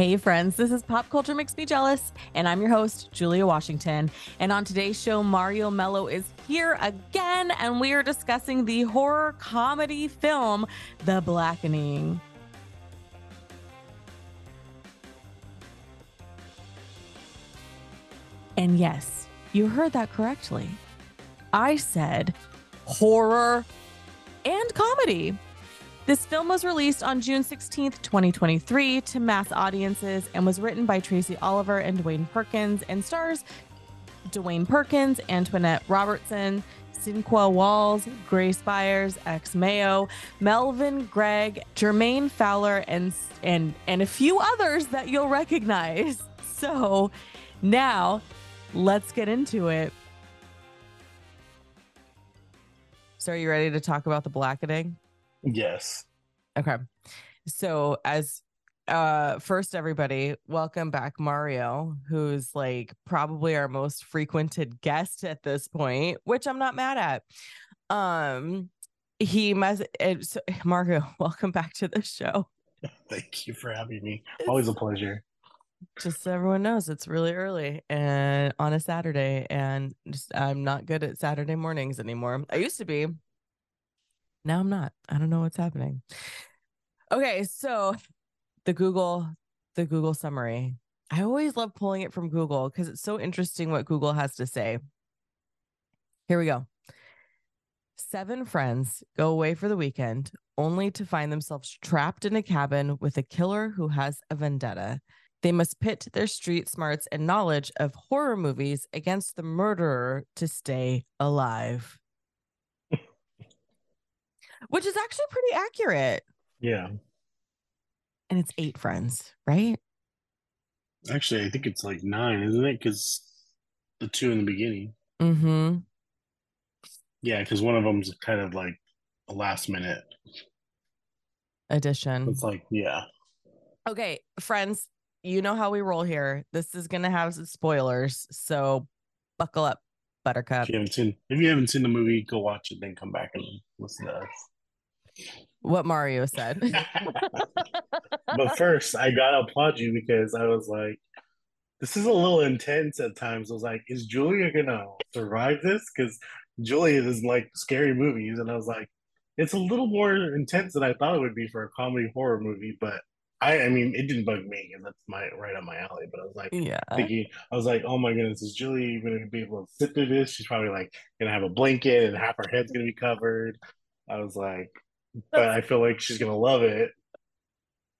Hey, friends, this is Pop Culture Makes Me Jealous, and I'm your host, Julia Washington. And on today's show, Mario Mello is here again, and we are discussing the horror comedy film, The Blackening. And yes, you heard that correctly. I said horror and comedy. This film was released on June 16th, 2023, to mass audiences and was written by Tracy Oliver and Dwayne Perkins and stars Dwayne Perkins, Antoinette Robertson, Sinqua Walls, Grace Byers, X Mayo, Melvin Gregg, Jermaine Fowler, and and and a few others that you'll recognize. So now let's get into it. So are you ready to talk about the blackening? Yes. Okay. So as uh first everybody, welcome back Mario, who's like probably our most frequented guest at this point, which I'm not mad at. Um he must so, Mario, welcome back to the show. Thank you for having me. Always a pleasure. Just so everyone knows, it's really early and on a Saturday, and just I'm not good at Saturday mornings anymore. I used to be, now I'm not. I don't know what's happening. Okay, so the Google the Google summary. I always love pulling it from Google because it's so interesting what Google has to say. Here we go. Seven friends go away for the weekend only to find themselves trapped in a cabin with a killer who has a vendetta. They must pit their street smarts and knowledge of horror movies against the murderer to stay alive which is actually pretty accurate. Yeah. And it's eight friends, right? Actually, I think it's like nine, isn't it? Because the two in the beginning. Mm-hmm. Yeah, because one of them's kind of like a last minute addition. It's like, yeah. Okay, friends, you know how we roll here. This is gonna have some spoilers, so buckle up, Buttercup. If you haven't seen if you haven't seen the movie, go watch it, then come back and listen to us what Mario said. but first, I gotta applaud you because I was like, this is a little intense at times. I was like, is Julia gonna survive this? Because Julia is like scary movies, and I was like, it's a little more intense than I thought it would be for a comedy horror movie. But I, I mean, it didn't bug me, and that's my right on my alley. But I was like, yeah, thinking, I was like, oh my goodness, is Julie gonna be able to sit through this? She's probably like gonna have a blanket, and half her head's gonna be covered. I was like, but I feel like she's gonna love it.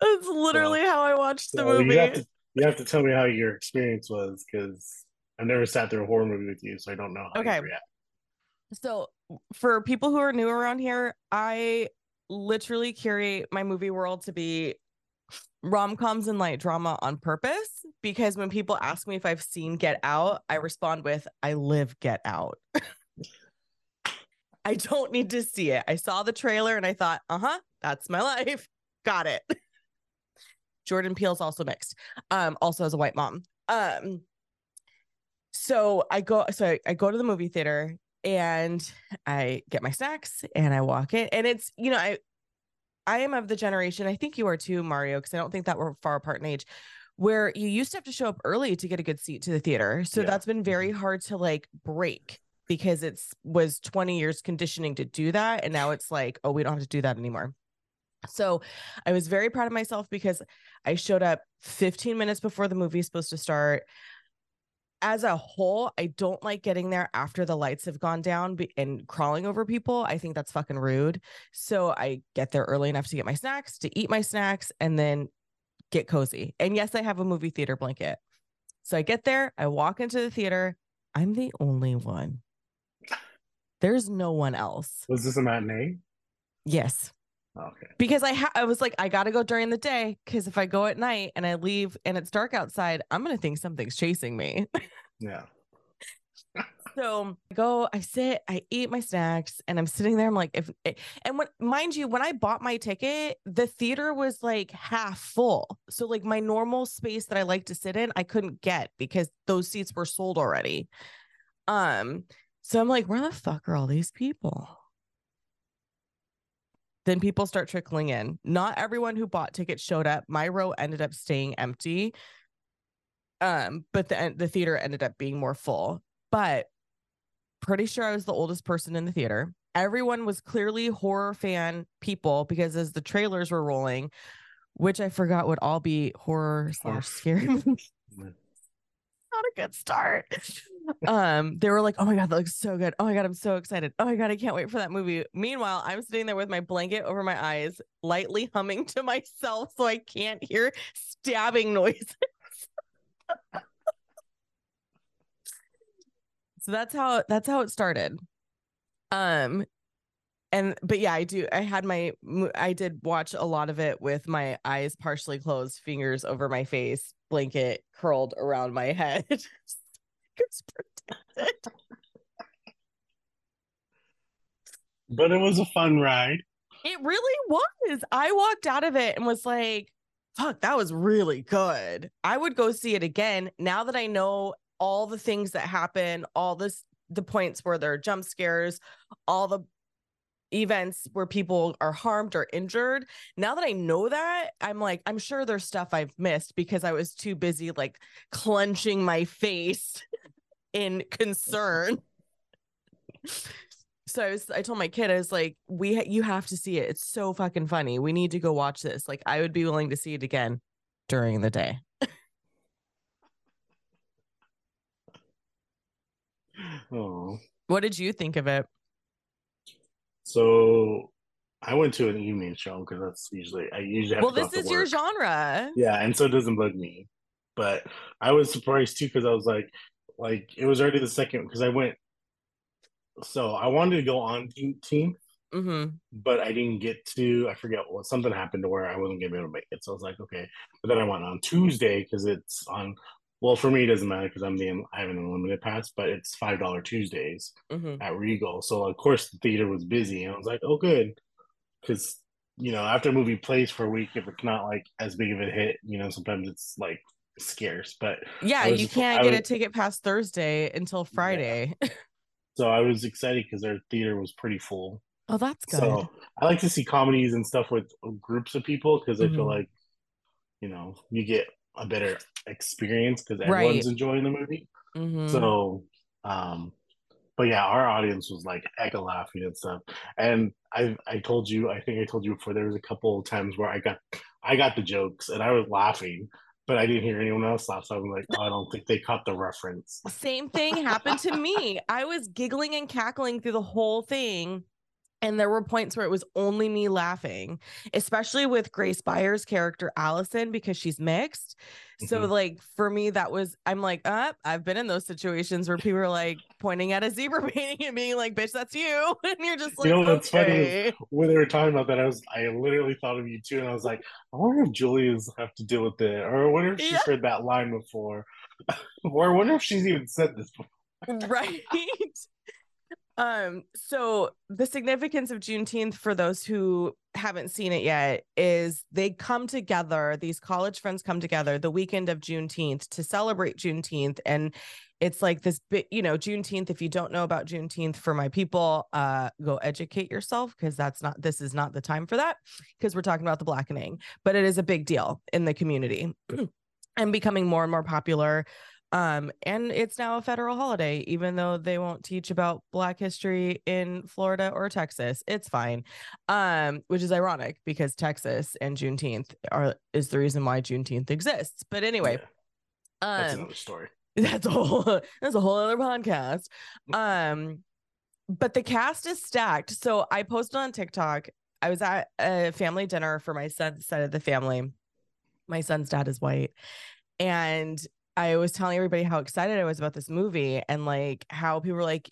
That's literally so, how I watched the so movie. You have, to, you have to tell me how your experience was because I've never sat through a horror movie with you, so I don't know how okay. So for people who are new around here, I literally curate my movie world to be rom coms and light drama on purpose because when people ask me if I've seen Get Out, I respond with, I live Get Out. I don't need to see it. I saw the trailer and I thought, uh huh, that's my life. Got it. Jordan Peele's also mixed. Um, also as a white mom. Um, so I go, so I, I go to the movie theater and I get my snacks and I walk in, and it's you know I, I am of the generation. I think you are too, Mario, because I don't think that we're far apart in age. Where you used to have to show up early to get a good seat to the theater. So yeah. that's been very mm-hmm. hard to like break because it's was 20 years conditioning to do that and now it's like oh we don't have to do that anymore. So i was very proud of myself because i showed up 15 minutes before the movie is supposed to start. As a whole i don't like getting there after the lights have gone down and crawling over people. I think that's fucking rude. So i get there early enough to get my snacks to eat my snacks and then get cozy. And yes i have a movie theater blanket. So i get there i walk into the theater. I'm the only one there's no one else. Was this a matinee? Yes. Okay. Because I ha- I was like I got to go during the day cuz if I go at night and I leave and it's dark outside, I'm going to think something's chasing me. yeah. so I go, I sit, I eat my snacks, and I'm sitting there. I'm like, if eh, and when mind you, when I bought my ticket, the theater was like half full. So like my normal space that I like to sit in, I couldn't get because those seats were sold already. Um, so I'm like, where the fuck are all these people? then people start trickling in. Not everyone who bought tickets showed up. My row ended up staying empty. Um, but the the theater ended up being more full. But pretty sure I was the oldest person in the theater. Everyone was clearly horror fan people because as the trailers were rolling, which I forgot would all be horror slash scary movies. Not a good start. Um, they were like, "Oh my god, that looks so good! Oh my god, I'm so excited! Oh my god, I can't wait for that movie." Meanwhile, I'm sitting there with my blanket over my eyes, lightly humming to myself so I can't hear stabbing noises. so that's how that's how it started. Um, and but yeah i do i had my i did watch a lot of it with my eyes partially closed fingers over my face blanket curled around my head. But it was a fun ride. It really was. I walked out of it and was like fuck that was really good. I would go see it again now that i know all the things that happen all this the points where there are jump scares all the events where people are harmed or injured. Now that I know that, I'm like, I'm sure there's stuff I've missed because I was too busy like clenching my face in concern. so I was I told my kid I was like we you have to see it. It's so fucking funny. We need to go watch this. Like I would be willing to see it again during the day. oh. What did you think of it? So I went to an evening show because that's usually I usually have well, this is your genre. Yeah, and so it doesn't bug me. But I was surprised too because I was like, like it was already the second because I went. So I wanted to go on team, mm-hmm. but I didn't get to. I forget what something happened to where I wasn't gonna be able to make it. So I was like, okay. But then I went on Tuesday because it's on well, for me, it doesn't matter because I'm the I have an unlimited pass, but it's five dollar Tuesdays mm-hmm. at Regal. So of course the theater was busy, and I was like, oh, good, because you know after a movie plays for a week, if it's not like as big of a hit, you know sometimes it's like scarce. But yeah, was, you can't I get was, a ticket past Thursday until Friday. Yeah. so I was excited because their theater was pretty full. Oh, that's good. So I like to see comedies and stuff with groups of people because mm-hmm. I feel mm-hmm. like you know you get a better experience because everyone's right. enjoying the movie. Mm-hmm. So, um, but yeah, our audience was like echo laughing and stuff. And I I told you, I think I told you before, there was a couple times where I got I got the jokes and I was laughing, but I didn't hear anyone else laugh. So I'm like, oh, I don't think they caught the reference. Same thing happened to me. I was giggling and cackling through the whole thing and there were points where it was only me laughing, especially with Grace Byers' character Allison because she's mixed. So mm-hmm. like for me, that was I'm like, uh, I've been in those situations where people are like pointing at a zebra painting and being like, bitch, that's you. And you're just like, you know what's okay. funny when they were talking about that, I was I literally thought of you too, and I was like, I wonder if Julia's have to deal with it, or I wonder if she's yeah. heard that line before. or I wonder if she's even said this before. right. Um, so the significance of Juneteenth for those who haven't seen it yet is they come together, these college friends come together the weekend of Juneteenth to celebrate Juneteenth. And it's like this bit, you know, Juneteenth. If you don't know about Juneteenth for my people, uh, go educate yourself because that's not this is not the time for that because we're talking about the blackening, but it is a big deal in the community and becoming more and more popular um, and it's now a federal holiday, even though they won't teach about Black history in Florida or Texas. It's fine. Um, which is ironic because Texas and Juneteenth are is the reason why Juneteenth exists. But anyway, yeah. that's um, another story. That's a whole that's a whole other podcast. Um, but the cast is stacked. So I posted on TikTok. I was at a family dinner for my son's side of the family. My son's dad is white. And I was telling everybody how excited I was about this movie and like how people were like,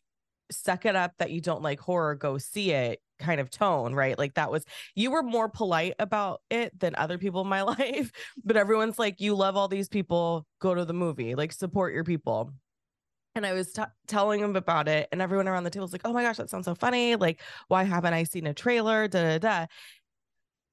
suck it up that you don't like horror, go see it kind of tone, right? Like that was you were more polite about it than other people in my life, but everyone's like, you love all these people, go to the movie, like support your people. And I was t- telling them about it, and everyone around the table was like, "Oh my gosh, that sounds so funny! Like, why haven't I seen a trailer?" Da da da.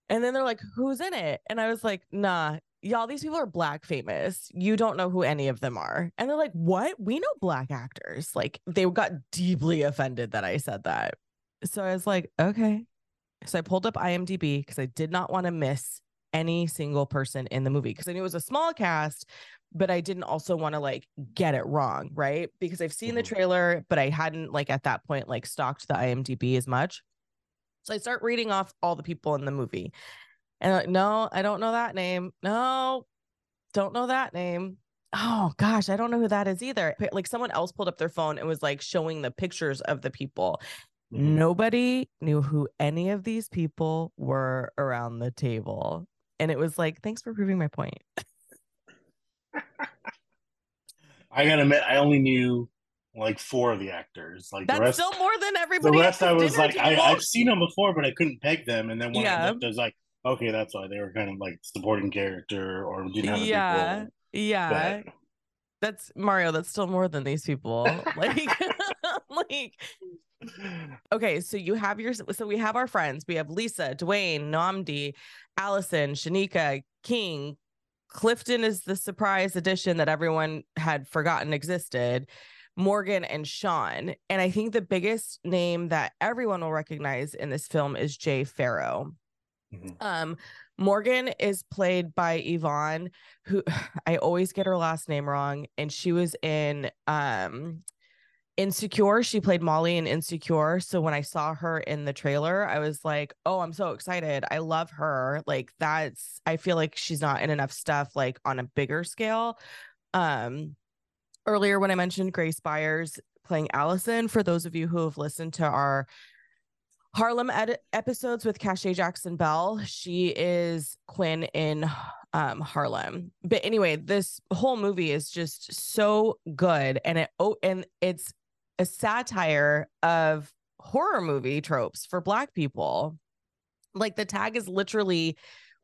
And then they're like, "Who's in it?" And I was like, "Nah, y'all, these people are black famous. You don't know who any of them are. And they're like, what? We know black actors. Like they got deeply offended that I said that. So I was like, okay. So I pulled up IMDb because I did not want to miss any single person in the movie because I knew it was a small cast, but I didn't also want to like get it wrong, right? Because I've seen the Mhm. trailer, but I hadn't like at that point like stalked the IMDb as much. So I start reading off all the people in the movie. And like, no, I don't know that name. No, don't know that name. Oh gosh, I don't know who that is either. Like someone else pulled up their phone and was like showing the pictures of the people. Nobody knew who any of these people were around the table. And it was like, thanks for proving my point. I gotta admit, I only knew like four of the actors. Like That's the rest, still more than everybody. the rest I was like, I, I've seen them before, but I couldn't peg them. And then when Yeah. I looked, I was like, okay, that's why they were kind of like supporting character or didn't have a big yeah, role. yeah. But That's Mario. That's still more than these people. Like, like okay. So you have your. So we have our friends. We have Lisa, Dwayne, Nnamdi, Allison, Shanika, King. Clifton is the surprise addition that everyone had forgotten existed. Morgan and Sean. And I think the biggest name that everyone will recognize in this film is Jay Pharoah. Mhm. Um, Morgan is played by Yvonne, who I always get her last name wrong, and she was in um Insecure. She played Molly in Insecure. So when I saw her in the trailer, I was like, "Oh, I'm so excited! I love her." Like that's. I feel like she's not in enough stuff like on a bigger scale. Um, earlier when I mentioned Grace Byers playing Allison, for those of you who have listened to our Harlem episodes with Cache Jackson Bell. She is Quinn in um, Harlem. But anyway, this whole movie is just so good, and it oh, and it's a satire of horror movie tropes for Black people. Like the tag is literally,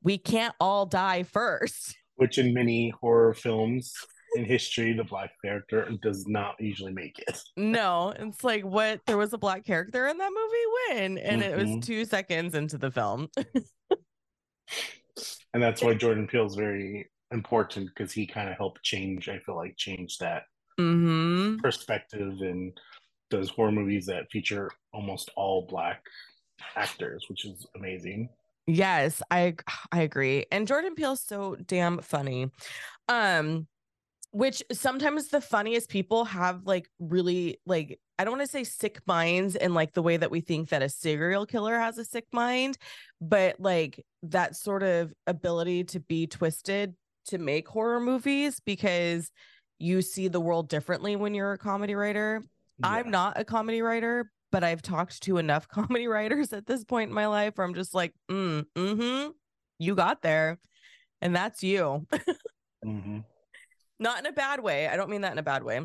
"We can't all die first. Which in many horror films in history, the black character does not usually make it. No, it's like what there was a black character in that movie when, and it was Mhm. two seconds into the film. And that's why Jordan Peele's very important because he kind of helped change, I feel like, change that hmm perspective and does horror movies that feature almost all black actors, which is amazing. Yes, I I agree. And Jordan Peele's so damn funny. Um which sometimes the funniest people have like really like I don't want to say sick minds and like the way that we think that a serial killer has a sick mind, but like that sort of ability to be twisted to make horror movies because you see the world differently when you're a comedy writer. I'm not a comedy writer, but I've talked to enough comedy writers at this point in my life where I'm just like, mm, mm-hmm, you got there. And that's you. Mhm. Not in a bad way. I don't mean that in a bad way.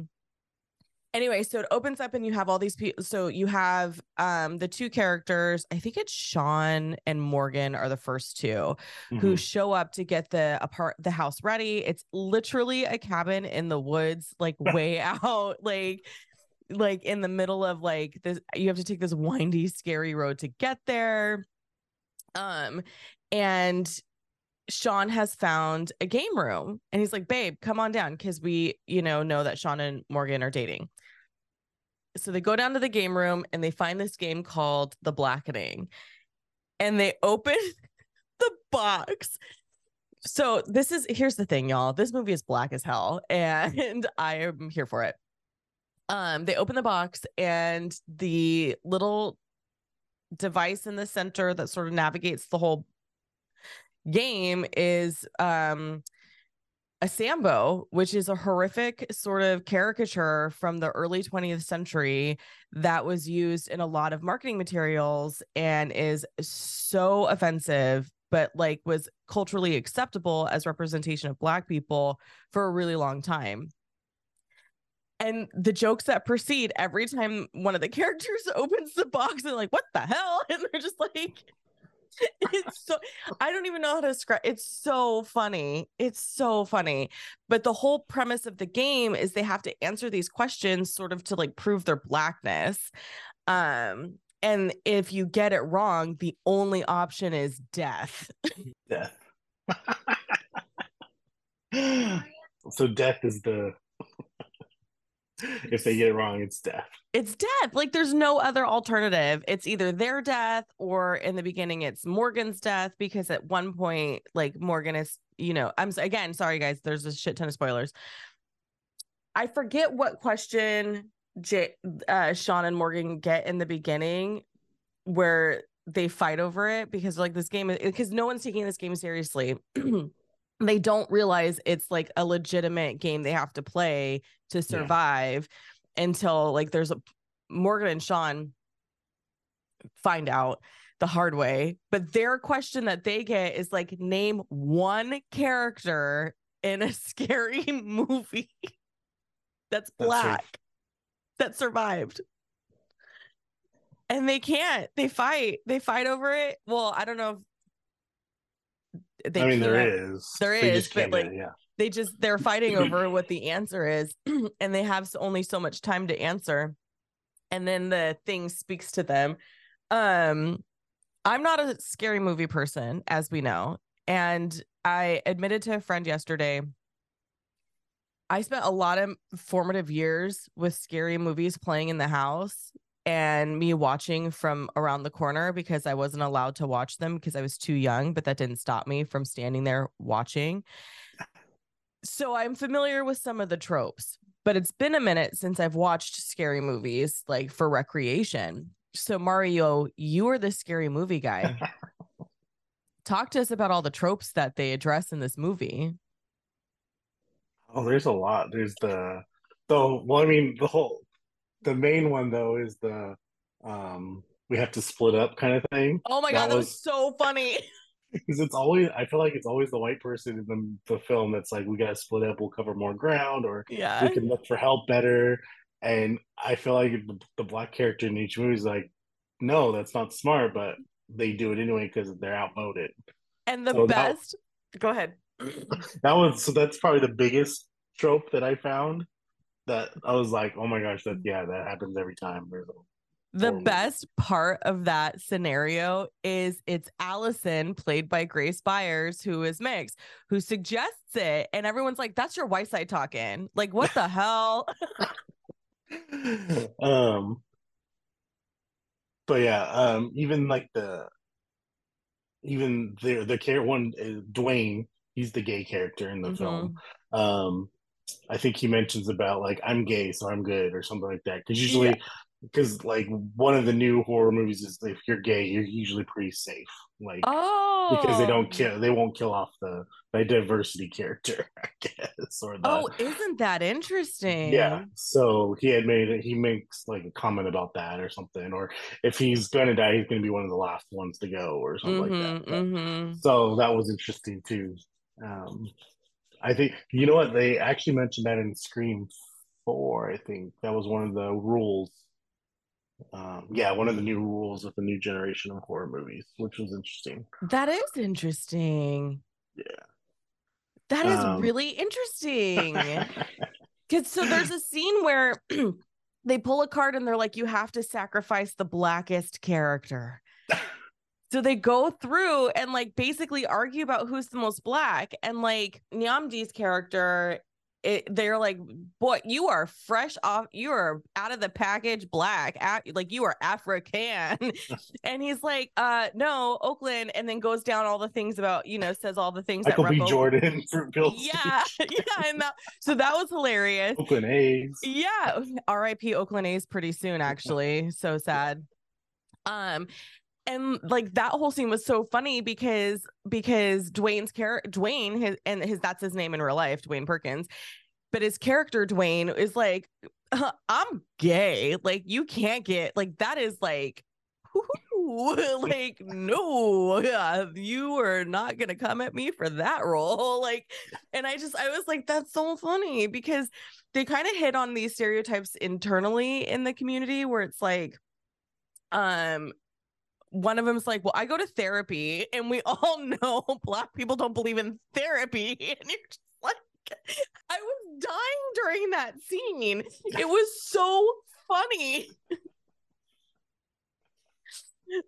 Anyway, so it opens up and you have all these people. So you have um the two characters, I think it's Sean and Morgan are the first two who Mhm. show up to get the apart the house ready. It's literally a cabin in the woods, like way out, like like in the middle of like this. You have to take this windy, scary road to get there. Um, and Sean has found a game room, and he's like, "Babe, come on down," because we, you know, know that Sean and Morgan are dating. So they go down to the game room and they find this game called The Blackening, and they open the box. So this is here's the thing, y'all. This movie is black as hell, and I am here for it. Um, they open the box and the little device in the center that sort of navigates the whole game is um a Sambo, which is a horrific sort of caricature from the early 20th century that was used in a lot of marketing materials and is so offensive, but like was culturally acceptable as representation of Black people for a really long time. And the jokes that proceed every time one of the characters opens the box and like, what the hell? And they're just like, it's so I don't even know how to describe it's so funny. It's so funny. But the whole premise of the game is they have to answer these questions sort of to like prove their blackness. Um and if you get it wrong, the only option is death. Death. so death is the if they get it wrong, it's death. It's death. Like there's no other alternative. It's either their death or in the beginning it's Morgan's death because at one point like Morgan is, you know, I'm again, sorry guys, there's a shit ton of spoilers. I forget what question J- uh, Sean and Morgan get in the beginning where they fight over it because like this game because no one's taking this game seriously. they don't realize it's like a legitimate game they have to play to survive yeah. until like there's a Morgan and Sean find out the hard way. But their question that they get is like name one character in a scary movie that's black that's that survived. And they can't. They fight. They fight over it. Well, I don't know if they I mean, there is, there is, but like, yeah. they just they're fighting over what the answer is, and they have only so much time to answer, and then the thing speaks to them. Um, I'm not a scary movie person, as we know, and I admitted to a friend yesterday I spent a lot of formative years with scary movies playing in the house and me watching from around the corner because I wasn't allowed to watch them because I was too young, but that didn't stop me from standing there watching. So I'm familiar with some of the tropes, but it's been a minute since I've watched scary movies like for recreation. So Mario, you are the scary movie guy. Talk to us about all the tropes that they address in this movie. Oh, there's a lot. There's the the, well, I mean, the whole the main one though is the um we have to split up kind of thing. Oh my god, that was, was so funny. Because it's always I feel like it's always the white person in the, the film that's like we gotta split up, we'll cover more ground, or yeah, we can look for help better. And I feel like the, the black character in each movie is like, no, that's not smart, but they do it anyway because they're outvoted. And the so best, that, go ahead that was so that's probably the biggest trope that I found that I was like, oh my gosh, that yeah, that happens every time. the best part of that scenario is it's Allison, played by Grace Byers, who is mixed, who suggests it, and everyone's like, "That's your white side talking." Like, what the hell? um, but yeah, um, even like the even the the care one uh, Dwayne he's the gay character in the mm-hmm. film. Um, I think he mentions about like I'm gay, so I'm good, or something like that. Because usually, because yeah. like one of the new horror movies is if you're gay, you're usually pretty safe. Like, oh, because they don't kill, they won't kill off the the diversity character, I guess. Or the, oh, isn't that interesting? Yeah. So he had made it. He makes like a comment about that or something, or if he's gonna die, he's gonna be one of the last ones to go, or something mm-hmm, like that. Mm-hmm. mm-hmm. So that was interesting too. Um, I think you know what they actually mentioned that in Scream Four. I think that was one of the rules. Um, yeah, one of the new rules of the new generation of horror movies, which was interesting. That is interesting. Yeah, that is um, really interesting. Because so there's a scene where they pull a card and they're like, "You have to sacrifice the blackest character." So they go through and like basically argue about who's the most black. And like Nnamdi's character, it, they're like, boy, you are fresh off, you are out of the package black, at, like you are African. and he's like, uh, no, Oakland, and then goes down all the things about, you know, says all the things Michael that B. Jordan for Bill. Yeah, yeah, and that, so that was hilarious. Oakland A's. Yeah, R.I.P. Oakland A's pretty soon, actually. so sad. Um, and like that whole scene was so funny because because Dwayne's character Dwayne his and his that's his name in real life Dwayne Perkins but his character Dwayne is like I'm gay. Like you can't get like that is like like no yeah, you are not gonna come at me for that role. Like and i just i was like that's so funny because they kind of hit on these stereotypes internally in the community where it's like um one of them's like, Well, I go to therapy, and we all know black people don't believe in therapy. And you're just like, I was dying during that scene. It was so funny.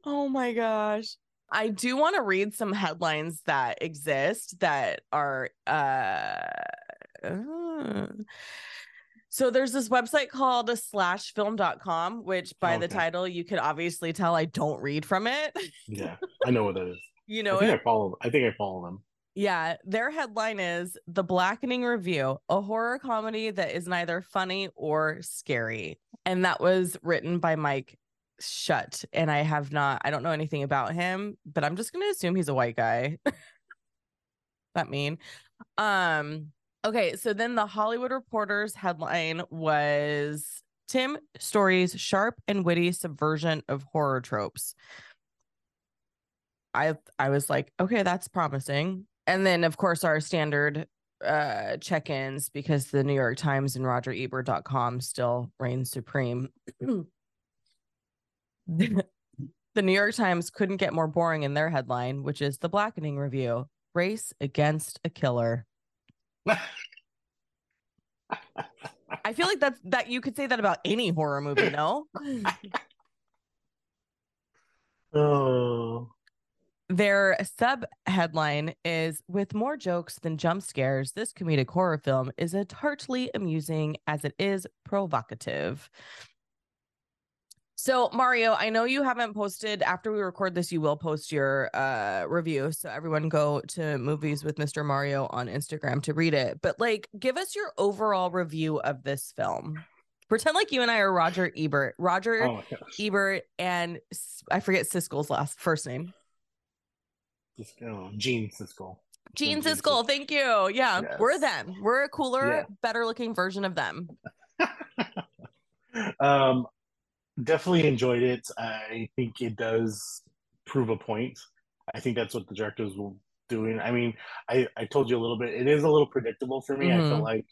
oh my gosh. I do want to read some headlines that exist that are uh, uh So there's this website called slashfilm.com, which by the title you could obviously tell I don't read from it. Yeah, I know what that is. you I know think it? I follow. I think I follow them. Yeah, their headline is The Blackening Review, a horror comedy that is neither funny or scary. And that was written by Mike Shut. And I have not, I don't know anything about him, but I'm just going to assume he's a white guy. that mean. Um, okay, so then the Hollywood Reporter's headline was Tim Story's sharp and witty subversion of horror tropes. I I was like, okay, that's promising. And then of course our standard uh check-ins because the New York Times and RogerEbert.com still reign supreme. the New York Times couldn't get more boring in their headline, which is the blackening review. Race against a killer. I feel like that's that you could say that about any horror movie, no? oh, Their sub headline is With more jokes than jump scares, this comedic horror film is as tartly amusing as it is provocative. So, Mario, I know you haven't posted after we record this, you will post your uh review. So everyone go to movies with Mr. Mario on Instagram to read it. But like give us your overall review of this film. Pretend like you and I are Roger Ebert. Roger oh. Ebert and I forget Siskel's last first name. Oh, Gene Siskel. Gene Gene Siskel, thank you. Yeah, we're them. We're a cooler, Yeah. better looking version of them. um, definitely enjoyed it. I think it does prove a point. I think that's what the directors will doing. I mean, I I told you a little bit. It is a little predictable for me. I Mhm. feel like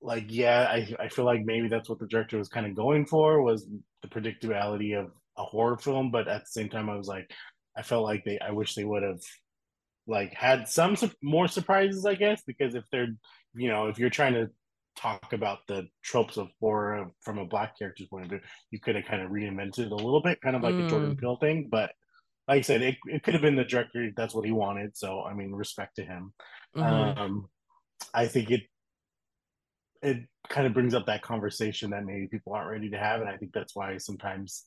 like yeah, I I feel like maybe that's what the director was kind of going for was the predictability of a horror film, but at the same time I was like I felt like they I wish they would have like had some su- more surprises, I guess, because if they're you know, if you're trying to talk about the tropes of horror from a black character's point of view, you could have kind of reinvented it a little bit, kind of like a Jordan Mm. Peele thing. But like I said, it, it could have been the director. That's what he wanted. So I mean, respect to him. Mhm. Um, I think it it kind of brings up that conversation that maybe people aren't ready to have, and I think that's why sometimes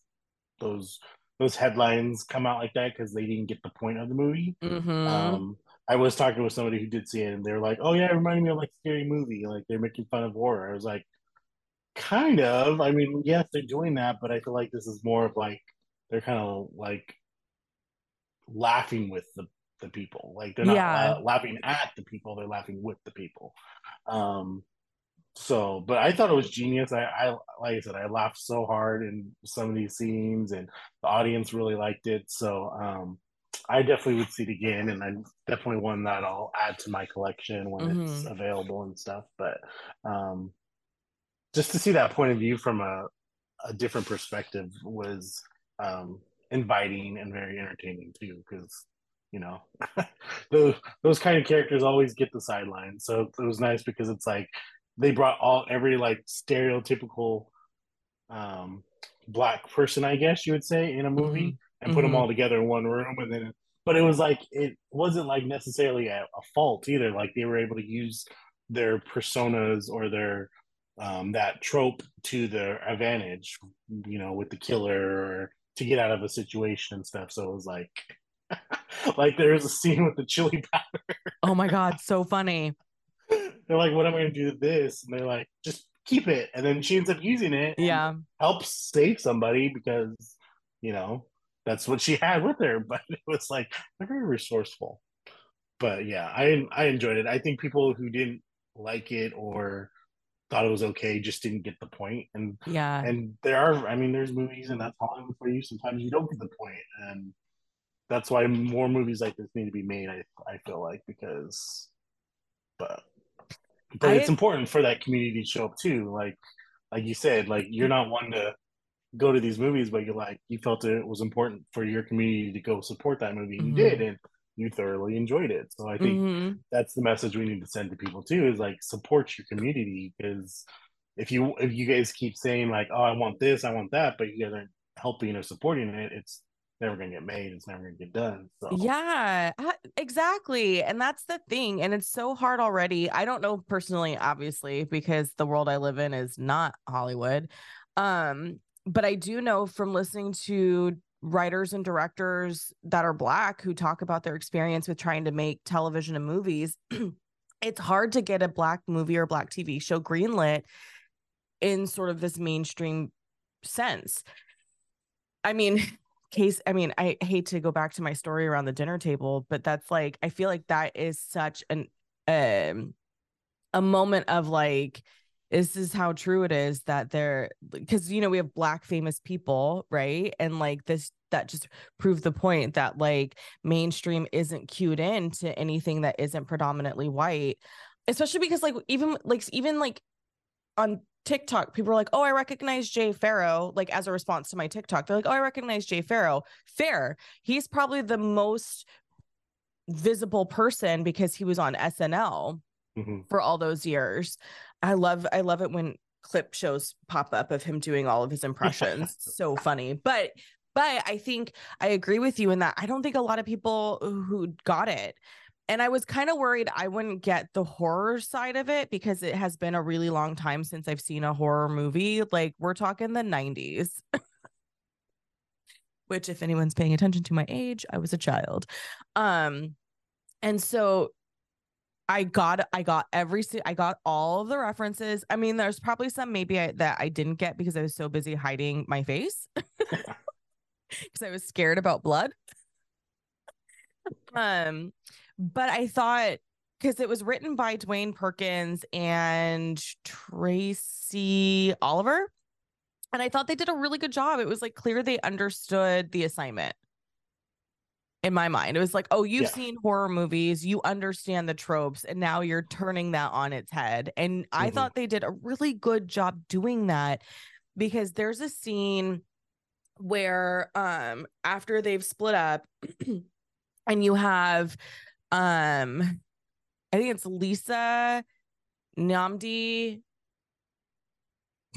those those headlines come out like that because they didn't get the point of the movie. Mhm. Um, I was talking with somebody who did see it, and they were like, "Oh yeah, it reminded me of like scary movie. Like they're making fun of horror." I was like, "Kind of. I mean, yes, they're doing that, but I feel like this is more of like they're kind of like laughing with the the people. Like they're not Yeah. la- laughing at the people; they're laughing with the people." Um, so, but I thought it was genius. I, I like I said, I laughed so hard in some of these scenes, and the audience really liked it. So, um, I definitely would see it again, and I definitely one that I'll add to my collection when it's Mhm. available and stuff. But um, just to see that point of view from a a different perspective was um, inviting and very entertaining too, because you know those those kind of characters always get the sideline. So it was nice because it's like they brought all every like stereotypical um, black person, I guess you would say, in a movie and put them all together in one room, and then. But it was like it wasn't like necessarily a, a fault either. Like they were able to use their personas or their um, that trope to their advantage, you know, with the killer or to get out of a situation and stuff. So it was like, like there's a scene with the chili powder. Oh my god, so funny. They're like, "What am I going to do with this?" And they're like, "Just keep it." And then she ends up using it. Yeah. helps save somebody because you know that's what she had with her. But it was like they're very resourceful. But yeah, I I enjoyed it. I think people who didn't like it or thought it was okay just didn't get the point. And Yeah. and there are, I mean, there's movies and that's Hollywood for you. Sometimes you don't get the point, and that's why more movies like this need to be made. I I feel like because, but but I- it's important for that community to show up too. Like like you said, like you're mm. not one to go to these movies, but you're like you felt it was important for your community to go support that movie. Mhm. You did, and you thoroughly enjoyed it. So I think Mhm. that's the message we need to send to people too is like support your community because if you if you guys keep saying like oh i want this i want that but you guys aren't helping or supporting it it's never gonna get made. It's never gonna get done. So Yeah, exactly. And that's the thing. And it's so hard already. I don't know personally, obviously, because the world I live in is not Hollywood. Um, but I do know from listening to writers and directors that are black who talk about their experience with trying to make television and movies. it's hard to get a black movie or black TV show greenlit in sort of this mainstream sense. I mean, case i mean i hate to go back to my story around the dinner table but that's like i feel like that is such an um a moment of like this is how true it is that they're because you know we have black famous people right and like this that just proved the point that like mainstream isn't cued in to anything that isn't predominantly white especially because like even like even like on TikTok, people are like, "Oh, I recognize Jay Pharoah." Like as a response to my TikTok, they're like, "Oh, I recognize Jay Pharoah." Fair. He's probably the most visible person because he was on SNL mm-hmm. for all those years. I love I love it when clip shows pop up of him doing all of his impressions. so funny. But but I think I agree with you in that I don't think a lot of people who got it and I was kind of worried I wouldn't get the horror side of it because it has been a really long time since I've seen a horror movie. Like we're talking the 90s. Which if anyone's paying attention to my age, I was a child. Um and so I got I got every I got all of the references. I mean, there's probably some maybe I, that I didn't get because I was so busy hiding my face because I was scared about blood. um, but I thought because it was written by Dwayne Perkins and Tracy Oliver. And I thought they did a really good job. It was like clear they understood the assignment in my mind. It was like, oh, you've yeah. seen horror movies, you understand the tropes, and now you're turning that on its head. And mm-hmm. I thought they did a really good job doing that because there's a scene where um after they've split up and you have um I think it's Lisa Nnamdi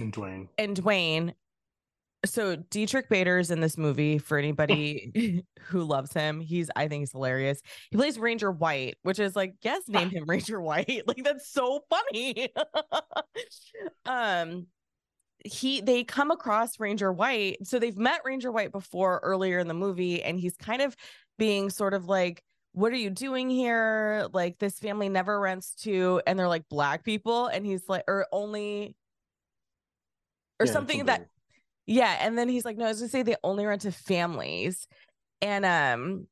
and Dwayne. And Dwayne. So Diedrich Bader's in this movie for anybody who loves him. He's I think he's hilarious. He plays Ranger White, which is like, yes, name him Ranger White. Like that's so funny. um he they come across Ranger White. So they've met Ranger White before earlier in the movie, and he's kind of being sort of like what are you doing here? Like this family never rents to, and they're like black people, and he's like, or only, or yeah, something, something that, yeah. And then he's like, no, I was gonna say they only rent to families, and um,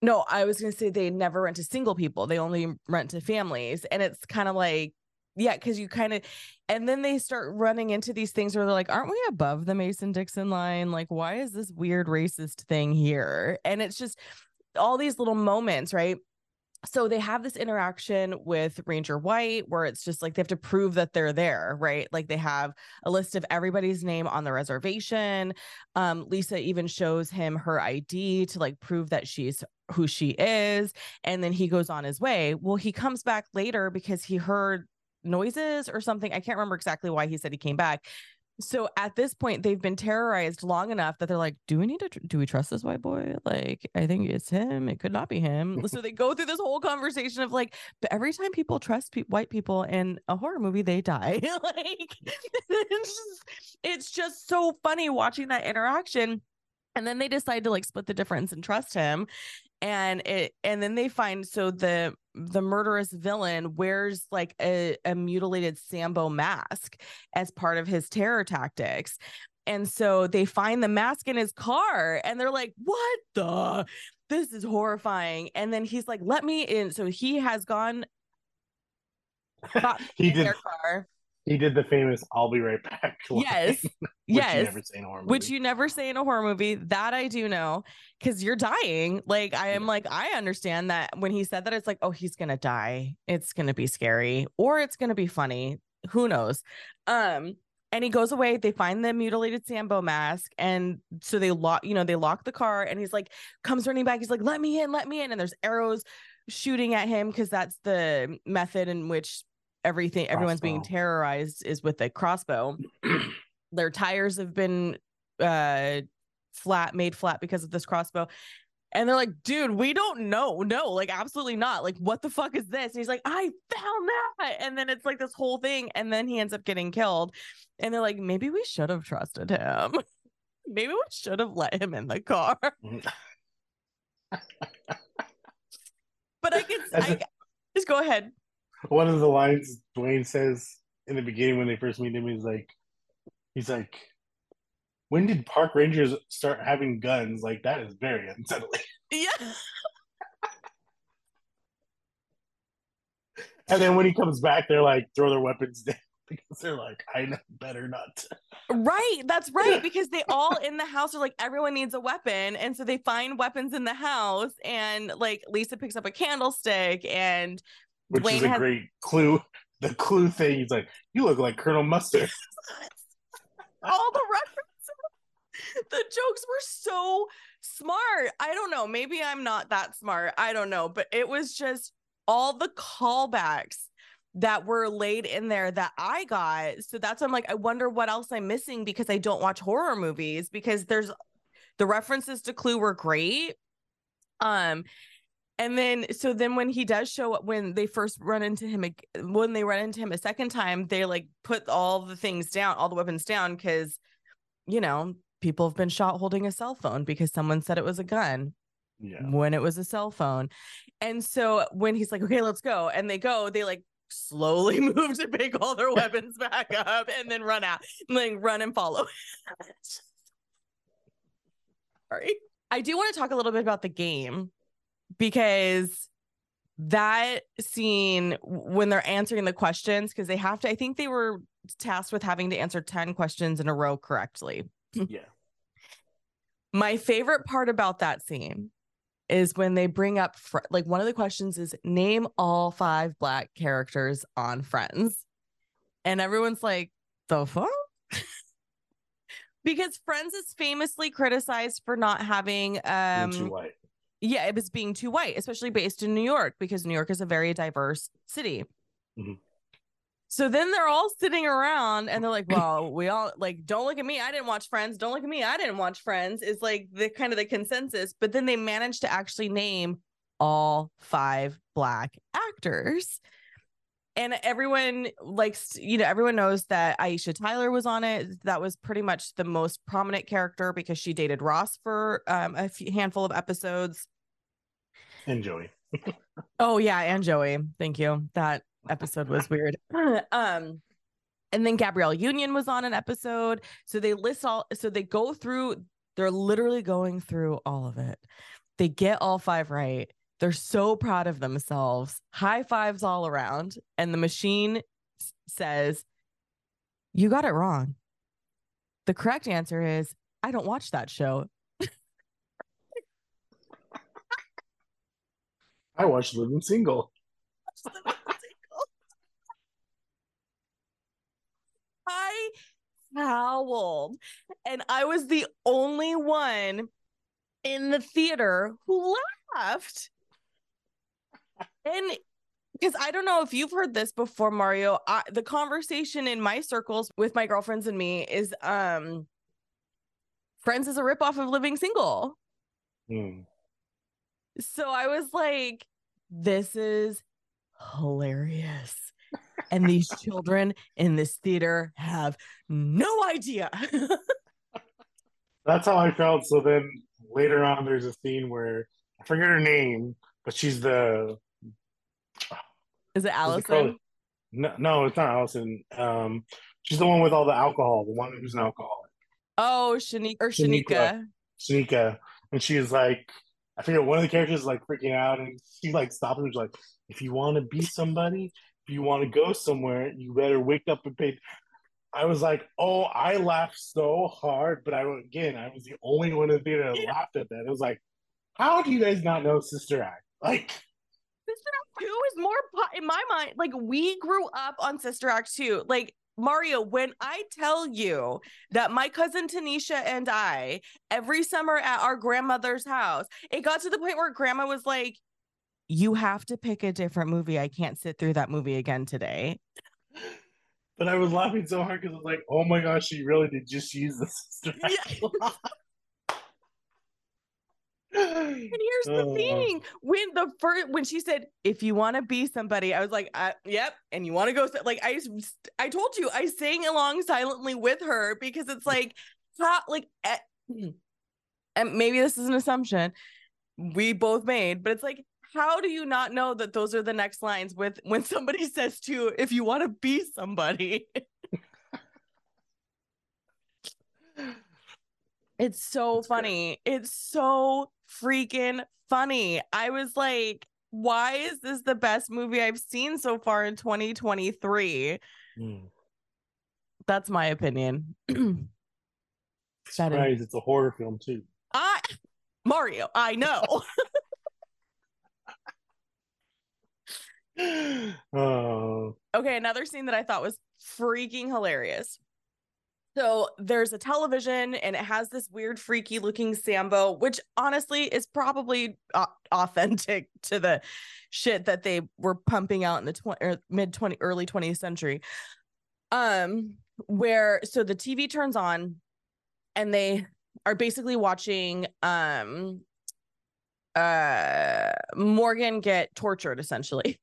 no, I was gonna say they never rent to single people. They only rent to families, and it's kind of like, yeah, because you kind of, and then they start running into these things where they're like, aren't we above the Mason Dixon line? Like, why is this weird racist thing here? And it's just all these little moments, right? So they have this interaction with Ranger White where it's just like they have to prove that they're there, right? Like they have a list of everybody's name on the reservation. Um, Lisa even shows him her ID to like prove that she's who she is. And then he goes on his way. Well, he comes back later because he heard noises or something. I can't remember exactly why he said he came back so at this point they've been terrorized long enough that they're like do we need to tr- do we trust this white boy? Like i think it's him. It could not be him. So they go through this whole conversation of like but every time people trust pe- white people in a horror movie they die. Like it's just, it's just so funny watching that interaction. And then they decide to like split the difference and trust him. And it and then they find so the the murderous villain wears like a, a mutilated sambo mask as part of his terror tactics. And so they find the mask in his car and they're like what the? This is horrifying. And then he's like let me in. So he has gone he did their car he did the famous "I'll be right back." Yes, which yes, you which you never say in a horror movie. That I do know because you're dying. Like I am, yeah. like I understand that when he said that, it's like, oh, he's gonna die. It's gonna be scary, or it's gonna be funny. Who knows? Um, and he goes away. They find the mutilated Sambo mask, and so they lock. You know, they lock the car, and he's like, comes running back. He's like, "Let me in, let me in!" And there's arrows shooting at him because that's the method in which everything crossbow. everyone's being terrorized is with a crossbow. Their tires have been uh flat, made flat because of this crossbow. And they're like, dude, we don't know. No, like, absolutely not. Like, what the fuck is this? And he's like, I found that. And then it's like this whole thing. And then he ends up getting killed. And they're like, maybe we should have trusted him. maybe we should have let him in the car. but I can, I, just go ahead. One of the lines Dwayne says in the beginning when they first meet him is like, he's like, when did park rangers start having guns? Like that is very unsettling. Yeah. and then when he comes back, they're like throw their weapons down because they're like, I know better not. To. Right, that's right. Because they all in the house are like, everyone needs a weapon, and so they find weapons in the house, and like Lisa picks up a candlestick, and which Dwayne is a has... great clue. The clue thing, he's like, you look like Colonel Mustard. all the references the jokes were so smart. I don't know. Maybe I'm not that smart. I don't know. But it was just all the callbacks that were laid in there that I got. So that's I'm like, I wonder what else I'm missing because I don't watch horror movies because there's the references to Clue were great. Um, and then so then when he does show up when they first run into him when they run into him a second time they like put all the things down all the weapons down because you know people have been shot holding a cell phone because someone said it was a gun yeah. when it was a cell phone. And so when he's like, okay, let's go, and they go, they like slowly move to pick all their weapons back up and then run out, and like run and follow. Sorry. I do want to talk a little bit about the game because that scene when they're answering the questions, because they have to, I think they were tasked with having to answer 10 questions in a row correctly. Yeah. My favorite part about that scene is when they bring up fr- like one of the questions is name all five black characters on Friends. And everyone's like, the fuck? because Friends is famously criticized for not having um too white. Yeah, it was being too white, especially based in New York, because New York is a very diverse city. Mm-hmm. So then they're all sitting around and they're like, well, we all like, don't look at me. I didn't watch Friends. Don't look at me. I didn't watch Friends is like the kind of the consensus. But then they managed to actually name all five black actors. And everyone likes, you know, everyone knows that Aisha Tyler was on it. That was pretty much the most prominent character because she dated Ross for um, a handful of episodes. And Joey. oh yeah, and Joey. Thank you. That episode was weird. um, and then Gabrielle Union was on an episode. So they list all, so they go through, they're literally going through all of it. They get all five right. They're so proud of themselves. High fives all around. And the machine says, You got it wrong. The correct answer is, I don't watch that show. I watch Living Single. I howled. And I was the only one in the theater who laughed. And because I don't know if you've heard this before, Mario. I, the conversation in my circles with my girlfriends and me is um Friends is a ripoff of Living Single. Mm. So I was like, this is hilarious and these children in this theater have no idea. That's how I felt. So then later on, there's a scene where I forget her name, but she's the. Is it Allison? No, no, it's not Allison. Um, she's the one with all the alcohol, the one who's an alcoholic. Oh, Shanika or Shanika. Shanika, and she's like, I forget one of the characters is like freaking out, and she like stops and she's like, "If you want to be somebody, if you want to go somewhere, you better wake up and pay. I was like, oh, I laughed so hard, but I again, I was the only one in the theater that yeah. laughed at that. It was like, how do you guys not know Sister Act? Like, Sister Act Two is more in my mind. Like, we grew up on Sister Act Two. Like, Mario, when I tell you that my cousin Tanisha and I, every summer at our grandmother's house, it got to the point where grandma was like, you have to pick a different movie. I can't sit through that movie again today. But I was laughing so hard because I was like, oh my gosh, she really did just use the sister. Yeah. And here's the Oh. thing: when the first when she said, "If you want to be somebody," I was like, uh, "Yep." And you want to go like I told you, I sang along silently with her because it's like, how like, eh, and maybe this is an assumption we both made, but it's like, how do you not know that those are the next lines with when somebody says to you, "If you want to be somebody." It's so That's funny. It's so freaking funny. I was like, why is this the best movie I've seen so far in 2023? Mm. That's my opinion. Surprised it's a horror film too. I Mario, I know. Oh, okay, another scene that I thought was freaking hilarious. So there's a television and it has this weird, freaky looking Sambo, which honestly is probably au- authentic to the shit that they were pumping out in the tw- er, mid 20 early 20th century. Um, where so the TV turns on and they are basically watching um uh Morgan get tortured essentially.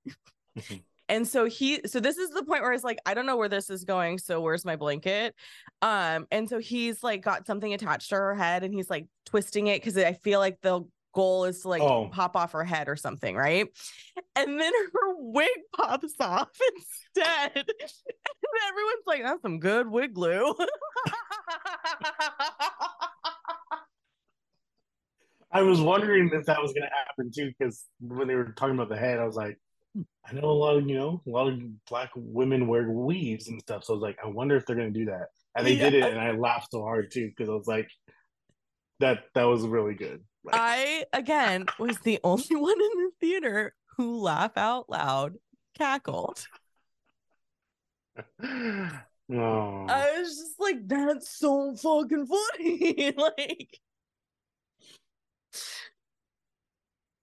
And so he so this is the point where it's like, I don't know where this is going. So where's my blanket? Um, and so he's like got something attached to her head and he's like twisting it because I feel like the goal is to like Oh. pop off her head or something, right? And then her wig pops off instead. And everyone's like, that's some good wig glue. I was wondering if that was going to happen too, because when they were talking about the head, I was like, I know a lot of you know a lot of black women wear weaves and stuff, so I was like, I wonder if they're going to do that, and they did it, and I laughed so hard too because I was like, that that was really good. Like, I again was the only one in the theater who laugh out loud, cackled. oh, I was just like, that's so fucking funny. like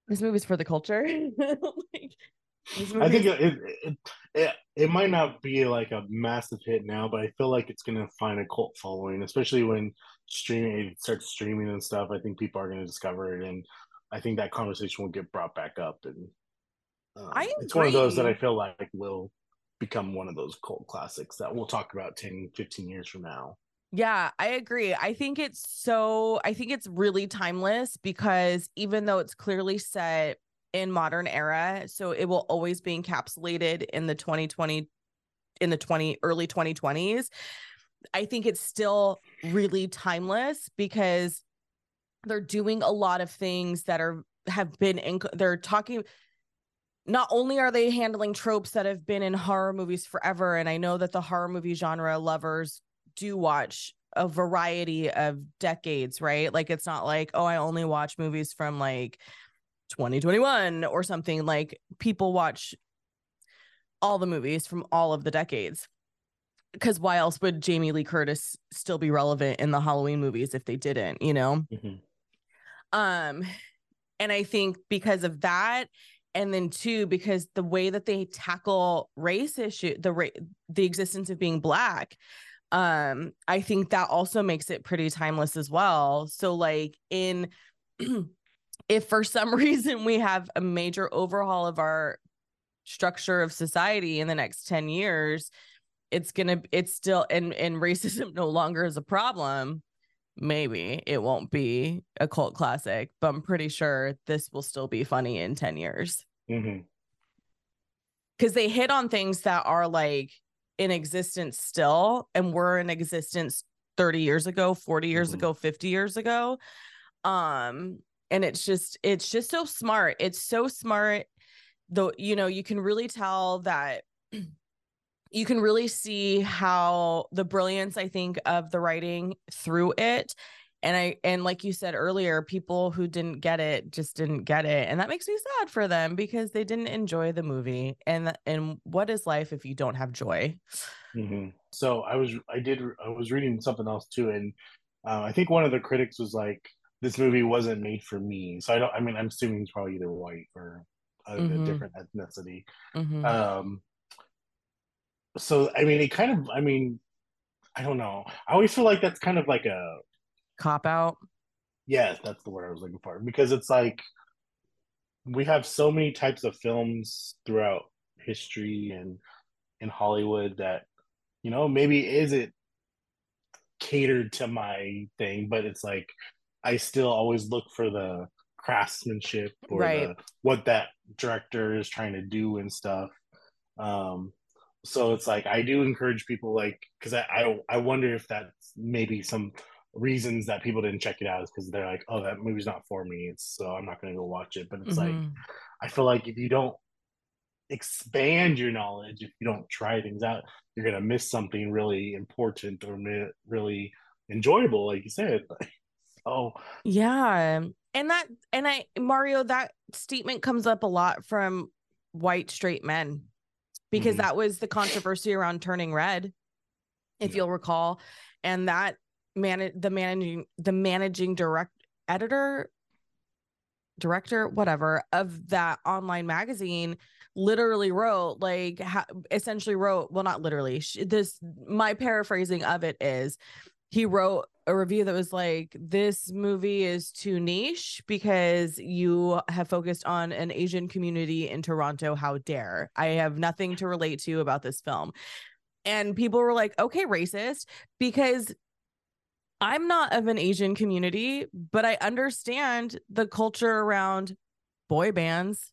this movie's for the culture. like, this I think it, it it, it it might not be like a massive hit now, but I feel like it's gonna find a cult following, especially when streaming it starts streaming and stuff. I think people are gonna discover it, and I think that conversation will get brought back up. And um, I it's one of those that I feel like will become one of those cult classics that we'll talk about 10, 15 years from now. Yeah, I agree. I think it's so I think it's really timeless because even though it's clearly set in modern era, so it will always be encapsulated in the 2020 in the 20 early 2020s. I think it's still really timeless because they're doing a lot of things that are have been in they're talking not only are they handling tropes that have been in horror movies forever and I know that the horror movie genre lovers do watch a variety of decades, right? Like it's not like, oh, I only watch movies from like 2021 or something. Like people watch all the movies from all of the decades. Because why else would Jamie Lee Curtis still be relevant in the Halloween movies if they didn't, you know? Um, and I think because of that, and then two, because the way that they tackle race issue, the ra- the existence of being black, um, I think that also makes it pretty timeless as well. So, like in if for some reason we have a major overhaul of our structure of society in the next 10 years, it's gonna it's still and and racism no longer is a problem maybe it won't be a cult classic, but I'm pretty sure this will still be funny in 10 years because they hit on things that are like in existence still and were in existence 30 years ago, 40 years Mhm. ago, 50 years ago. Um, and it's just, it's just so smart. It's so smart. Though, you know, you can really tell that you can really see how the brilliance i think of the writing through it and i and like you said earlier people who didn't get it just didn't get it and that makes me sad for them because they didn't enjoy the movie and and what is life if you don't have joy hmm So I was, I did, I was reading something else too, and uh, I think one of the critics was like, "This movie wasn't made for me." So I don't. I mean, I'm assuming he's probably either white or a, a Mhm. different ethnicity. Mhm. Um. So I mean, it kind of. I mean, I don't know. I always feel like that's kind of like a cop out Yes, that's the word I was looking for. Because it's like we have so many types of films throughout history and in Hollywood that, you know, maybe is it catered to my thing, but it's like I still always look for the craftsmanship or Right. the, what that director is trying to do and stuff. Um, so it's like I do encourage people like because I, I I wonder if that's maybe some reasons that people didn't check it out is because they're like, oh, that movie's not for me. It's so I'm not gonna go watch it. But it's like Mhm. I feel like if you don't expand your knowledge, if you don't try things out, you're gonna miss something really important or mi- really enjoyable, like you said. so Yeah. And that and I Mario that statement comes up a lot from white straight men because Mhm. that was the controversy around turning red if Yeah. you'll recall and that man the managing the managing direct editor director whatever of that online magazine literally wrote like ha- essentially wrote well not literally this my paraphrasing of it is he wrote a review that was like this movie is too niche because you have focused on an asian community in toronto. How dare. I have nothing to relate to about this film. And people were like okay racist because i'm not of an asian community but i understand the culture around boy bands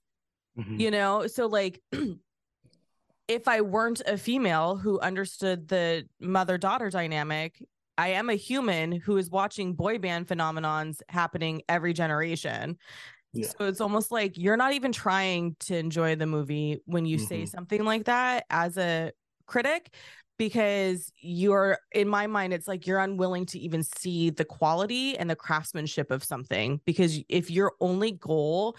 mhm. you know? So like if i weren't a female who understood the mother daughter dynamic i am a human who is watching boy band phenomenons happening every generation Yeah. so it's almost like you're not even trying to enjoy the movie when you say Mhm. something like that as a critic because you're in my mind it's like you're unwilling to even see the quality and the craftsmanship of something because if your only goal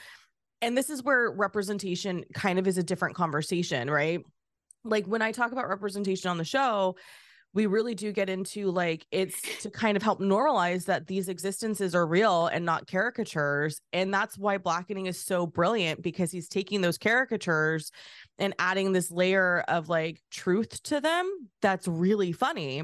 and this is where representation kind of is a different conversation, right? Like when I talk about representation on the show, we really do get into like it's to kind of help normalize that these existences are real and not caricatures. And that's why Blackening is so brilliant because he's taking those caricatures and adding this layer of like truth to them that's really funny.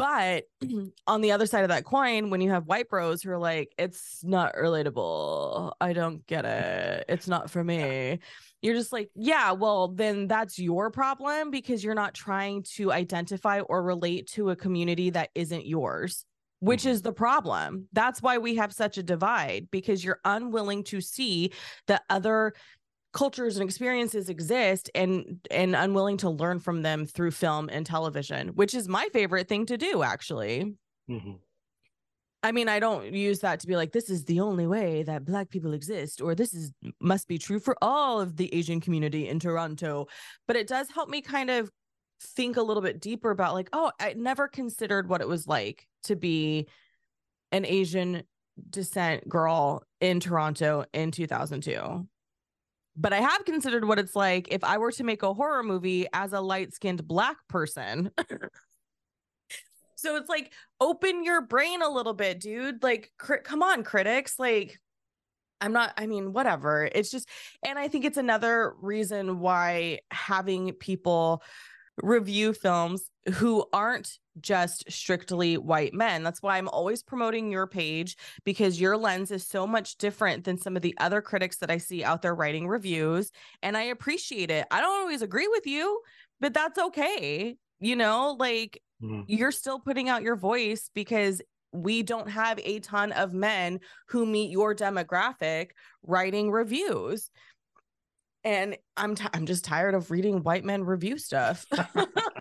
But on the other side of that coin, when you have white bros who are like, it's not relatable, I don't get it, it's not for me. You're just like, yeah, well, then that's your problem because you're not trying to identify or relate to a community that isn't yours, which Mhm. is the problem. That's why we have such a divide because you're unwilling to see that other cultures and experiences exist and and unwilling to learn from them through film and television which is my favorite thing to do actually. Mhm. i mean i don't use that to be like this is the only way that black people exist or this is must be true for all of the asian community in toronto. But it does help me kind of think a little bit deeper about like oh i never considered what it was like to be an asian descent girl in toronto in 2002 but I have considered what it's like if I were to make a horror movie as a light skinned black person. so it's like, open your brain a little bit, dude. Like, cri- come on, critics. Like, I'm not, I mean, whatever. It's just, and I think it's another reason why having people review films who aren't just strictly white men. That's why I'm always promoting your page because your lens is so much different than some of the other critics that I see out there writing reviews. And I appreciate it. I don't always agree with you, but that's okay. You know, like Mhm. you're still putting out your voice because we don't have a ton of men who meet your demographic writing reviews. And I'm t- I'm just tired of reading white men review stuff.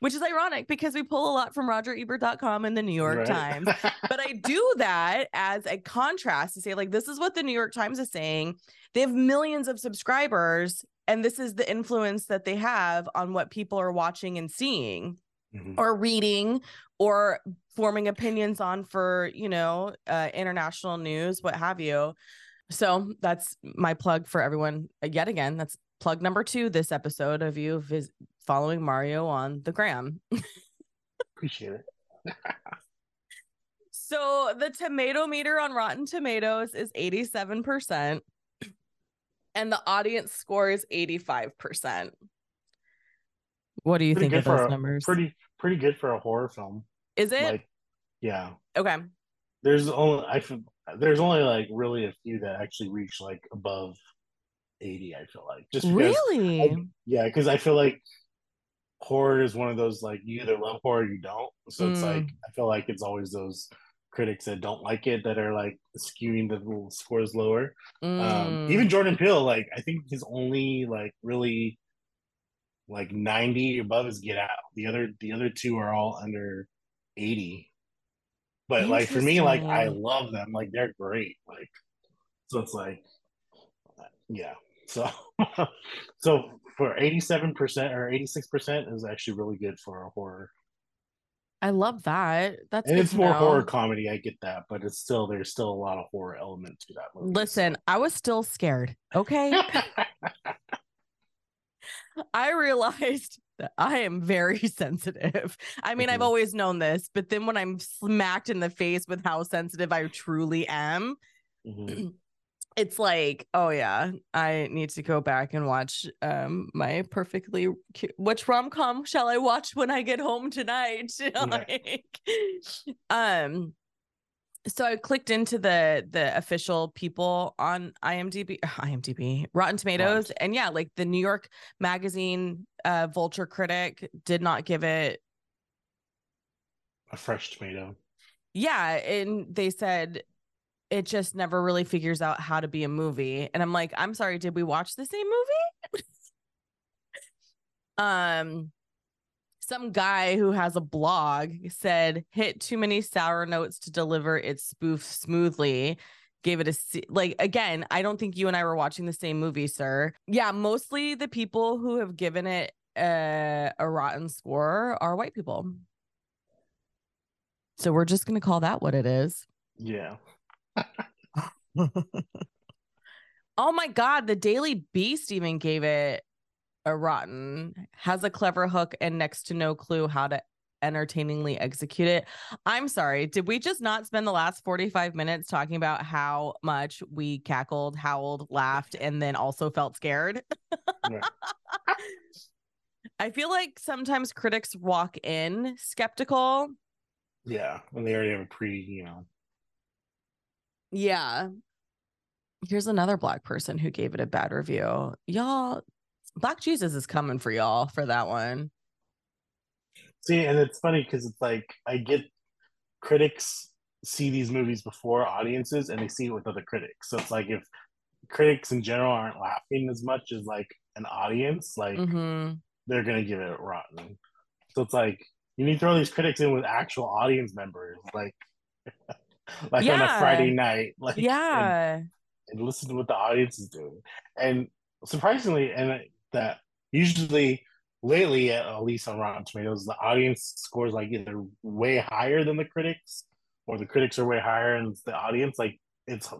Which is ironic because we pull a lot from rogerebert.com and the New York Right. Times. But I do that as a contrast to say, like, this is what the New York Times is saying. They have millions of subscribers, and this is the influence that they have on what people are watching and seeing Mhm. or reading or forming opinions on for you know uh, international news what have you so that's my plug for everyone yet again that's plug number two this episode of you vis- following mario on the gram Appreciate it. so the tomato meter on rotten tomatoes is 87% and the audience score is 85% what do you Pretty think of those a numbers pretty pretty good for a horror film. is it Like Yeah. Okay. There's only I feel, there's only like really a few that actually reach like above 80 i feel like just Really? I- yeah because i feel like horror is one of those like you either love horror or you don't. So it's Mm. like i feel like it's always those critics that don't like it that are like skewing the little scores lower. Um Mm. even jordan peele like i think his only like really like 90 above is get out. The other the other two are all under 80 but like for me like i love them. Like they're great like so it's like yeah so so for 87% or 86% is actually really good for a horror I love that. That's and it's more know. horror comedy i get that but it's still there's still a lot of horror element to that movie Listen, I was still scared. Okay. I realized that I am very sensitive. I mean, I've Mhm. always known this, but then when I'm smacked in the face with how sensitive I truly am, Mhm. it's like, oh yeah, I need to go back and watch um my perfectly cu- which rom com shall I watch when I get home tonight? like, um, so I clicked into the the official people on IMDb, IMDb, Rotten Tomatoes, and yeah, like the New York Magazine uh Vulture critic did not give it. a fresh tomato Yeah, and they said it just never really figures out how to be a movie. And I'm like, I'm sorry, did we watch the same movie? um some guy who has a blog said hit too many sour notes to deliver its spoof smoothly gave it a C. like again i don't think you and i were watching the same movie sir yeah mostly the people who have given it a, a rotten score are white people so we're just going to call that what it is yeah oh my god the daily beast even gave it a rotten has a clever hook and next to no clue how to entertainingly execute it. I'm sorry did we just not spend the last 45 minutes talking about how much we cackled howled laughed and then also felt scared? Yeah. i feel like sometimes critics walk in skeptical. Yeah and they already have a pre you know yeah here's another black person who gave it a bad review y'all black jesus is coming for y'all for that one See, and it's funny because it's like I get critics see these movies before audiences and they see it with other critics. So it's like if critics in general aren't laughing as much as like an audience, like hmm they're gonna give it rotten. So it's like you need to throw these critics in with actual audience members, like like on a Friday night, like yeah and listen to what the audience is doing. And surprisingly, and that usually lately, at least on Rotten Tomatoes, the audience scores like either way higher than the critics, or the critics are way higher and the audience. Like it's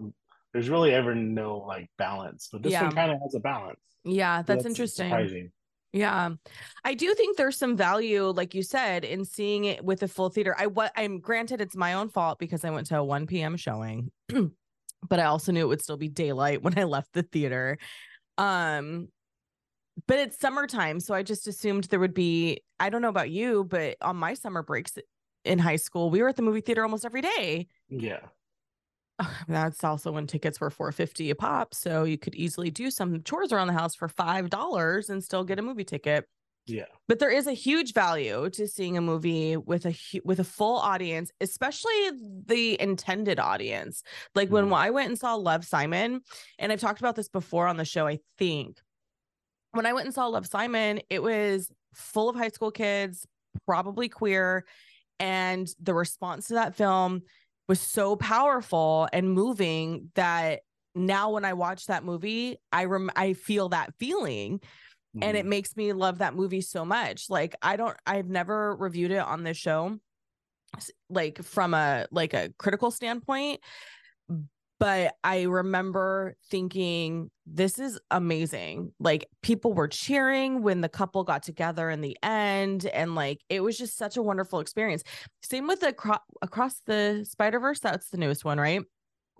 there's really ever no like balance, but this Yeah. one kind of has a balance. yeah So that's, interesting Surprising. Yeah. I do think there's some value, like you said, in seeing it with a full theater. I what I'm granted it's my own fault because I went to a 1 p.m. showing, but I also knew it would still be daylight when I left the theater. Um, but it's summertime, so I just assumed there would be, I don't know about you, but on my summer breaks in high school, we were at the movie theater almost every day. Yeah. That's also when tickets were 450 a pop. So you could easily do some chores around the house for five dollars and still get a movie ticket. Yeah. but there is a huge value to seeing a movie with a with a full audience especially the intended audience like when Mhm. i went and saw love simon and i've talked about this before on the show i think when i went and saw love simon it was full of high school kids probably queer and the response to that film was so powerful and moving that now when i watch that movie i rem- i feel that feeling and it Mhm. makes me love that movie so much like i don't i've never reviewed it on this show like from a like a critical standpoint but i remember thinking this is amazing. Like people were cheering when the couple got together in the end and like it was just such a wonderful experience. Same with the across the spider verse that's the newest one right?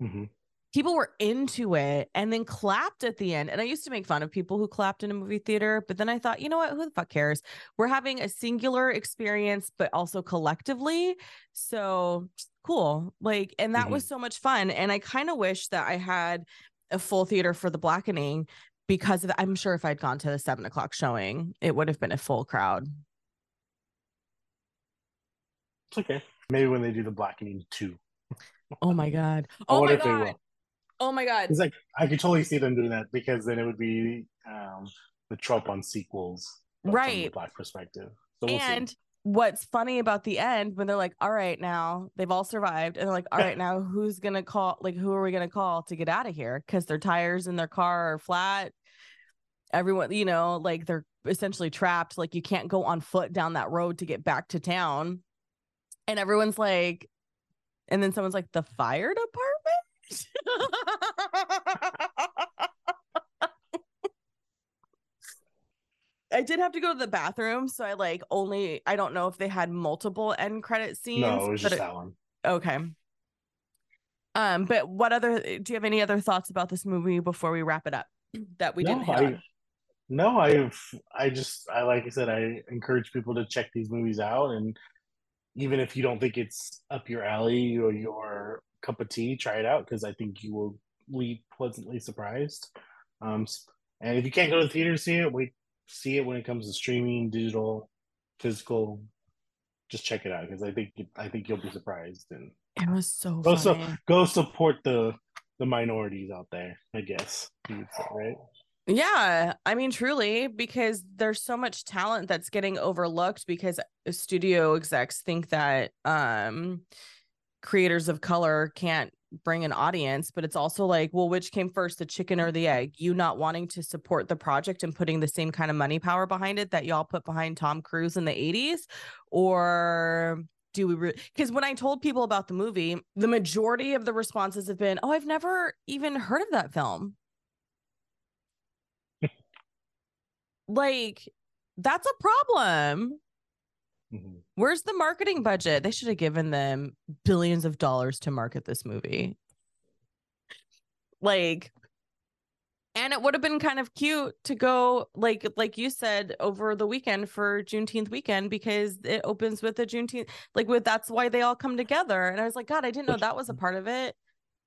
Mhm. People were into it and then clapped at the end. And I used to make fun of people who clapped in a movie theater, but then I thought, you know what? Who the fuck cares? We're having a singular experience, but also collectively. So cool. Like, and that mm-hmm. was so much fun. And I kind of wish that I had a full theater for the blackening because of, I'm sure if I'd gone to the seven o'clock showing, it would have been a full crowd. It's okay. Maybe when they do the blackening too. oh my god. Oh my god. Oh my god. It's like I could totally see them doing that because then it would be um, the trope on sequels, right? From the black perspective. So we'll and see. what's funny about the end when they're like, "All right, now they've all survived," and they're like, "All right, now who's gonna call? Like, who are we gonna call to get out of here? Because their tires in their car are flat. Everyone, you know, like they're essentially trapped. Like you can't go on foot down that road to get back to town." And everyone's like, and then someone's like, "The fire department." I did have to go to the bathroom, so I like only I don't know if they had multiple end credit scenes. No, it was just it, that one. Okay. Um, but what other do you have any other thoughts about this movie before we wrap it up that we no, didn't have? No, I've I just I like I said, I encourage people to check these movies out and even if you don't think it's up your alley or your cup of tea, try it out because I think you will be pleasantly surprised. Um, and if you can't go to the theater to see it, wait, see it when it comes to streaming, digital, physical. Just check it out because I think I think you'll be surprised. And it was so go so go support the the minorities out there. I guess say, right. Yeah, I mean, truly, because there's so much talent that's getting overlooked because studio execs think that um creators of color can't bring an audience but it's also like well which came first the chicken or the egg? You not wanting to support the project and putting the same kind of money power behind it that y'all put behind Tom Cruise in the 80s or do we because re- when I told people about the movie the majority of the responses have been oh I've never even heard of that film. Like that's a problem Mm-hmm. Where's the marketing budget? They should have given them billions of dollars to market this movie. Like, and it would have been kind of cute to go like like you said over the weekend for Juneteenth weekend because it opens with the Juneteenth like with that's why they all come together. And I was like, God, I didn't know that was a part of it.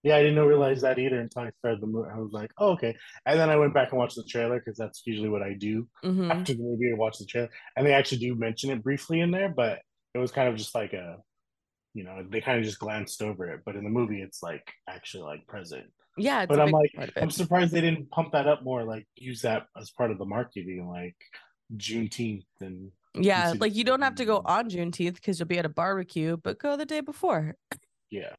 Yeah, I didn't realize that either until I started the movie. I was like, oh, okay. And then I went back and watched the trailer because that's usually what I do mm-hmm. after the movie. I watch the trailer, and they actually do mention it briefly in there, but it was kind of just like a, you know, they kind of just glanced over it. But in the movie, it's like actually like present. Yeah, but I'm like, I'm surprised they didn't pump that up more. Like use that as part of the marketing, like Juneteenth and. Yeah, like you don't have to go on Juneteenth because you'll be at a barbecue, but go the day before. Yeah.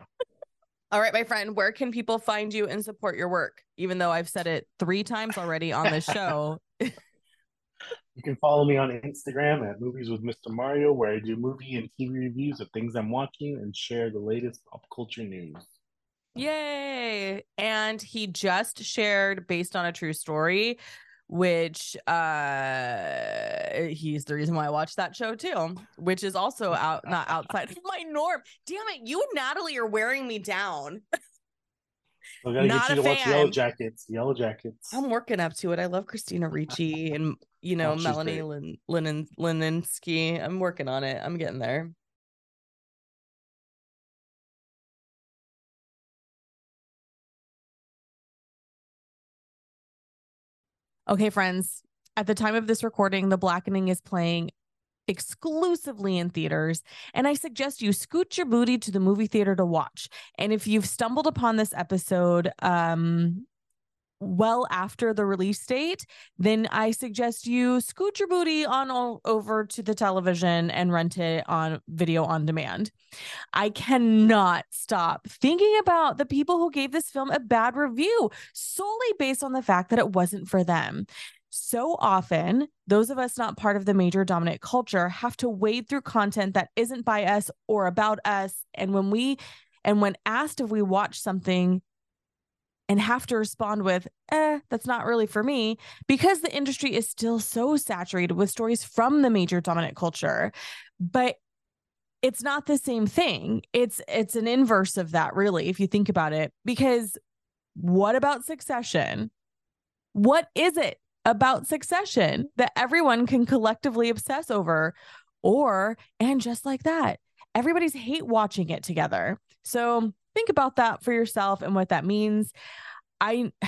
All right, my friend, where can people find you and support your work? Even though I've said it three times already on this show. you can follow me on Instagram at Movies with Mr. Mario, where I do movie and TV reviews of things I'm watching and share the latest pop culture news. Yay! And he just shared, based on a true story, which uh he's the reason why I watched that show too, which is also out not outside of my norm. Damn it, you and Natalie are wearing me down. We gotta not get you to fan. watch Yellow Jackets. Yellow Jackets. I'm working up to it. I love Christina Ricci and you know oh, Melanie Lin- Linen Leninsky. I'm working on it. I'm getting there. Okay, friends, at the time of this recording, The Blackening is playing exclusively in theaters. And I suggest you scoot your booty to the movie theater to watch. And if you've stumbled upon this episode, um, well after the release date, then I suggest you scoot your booty on over to the television and rent it on video on demand. I cannot stop thinking about the people who gave this film a bad review solely based on the fact that it wasn't for them. So often, those of us not part of the major dominant culture have to wade through content that isn't by us or about us. And when we and when asked if we watch something and have to respond with, eh, that's not really for me, because the industry is still so saturated with stories from the major dominant culture. But it's not the same thing. It's it's an inverse of that, really, if you think about it, because what about Succession? What is it about Succession that everyone can collectively obsess over? Or, and just like that, everybody's hate watching it together. So think about that for yourself and what that means. I,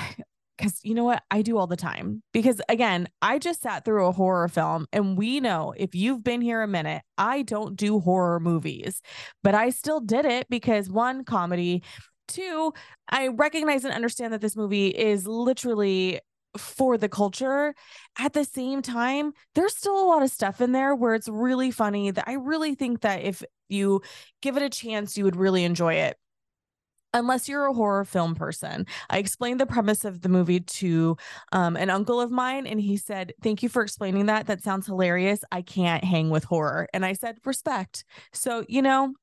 because you know what I do all the time. Because again, I just sat through a horror film, and we know if you've been here a minute, I don't do horror movies, but I still did it because one, comedy, two, I recognize and understand that this movie is literally for the culture. At the same time, there's still a lot of stuff in there where it's really funny that I really think that if you give it a chance, you would really enjoy it. Unless you're a horror film person. I explained the premise of the movie to um, an uncle of mine, and he said, Thank you for explaining that. That sounds hilarious. I can't hang with horror. And I said, Respect. So, you know,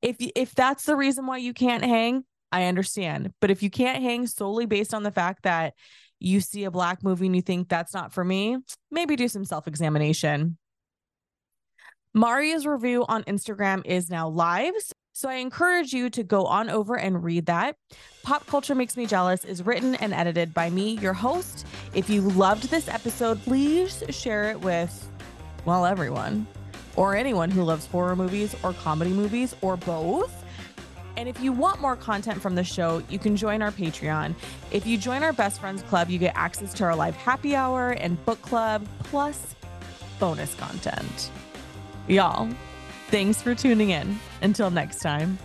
if if that's the reason why you can't hang, I understand. But if you can't hang solely based on the fact that you see a black movie and you think that's not for me, maybe do some self examination. Mario's review on Instagram is now live. So I encourage you to go on over and read that. Pop Culture Makes Me Jealous is written and edited by me, your host. If you loved this episode, please share it with, well, everyone or anyone who loves horror movies or comedy movies or both. And if you want more content from the show, you can join our Patreon. If you join our Best Friends Club, you get access to our live happy hour and book club, plus bonus content. Y'all, thanks for tuning in. Until next time.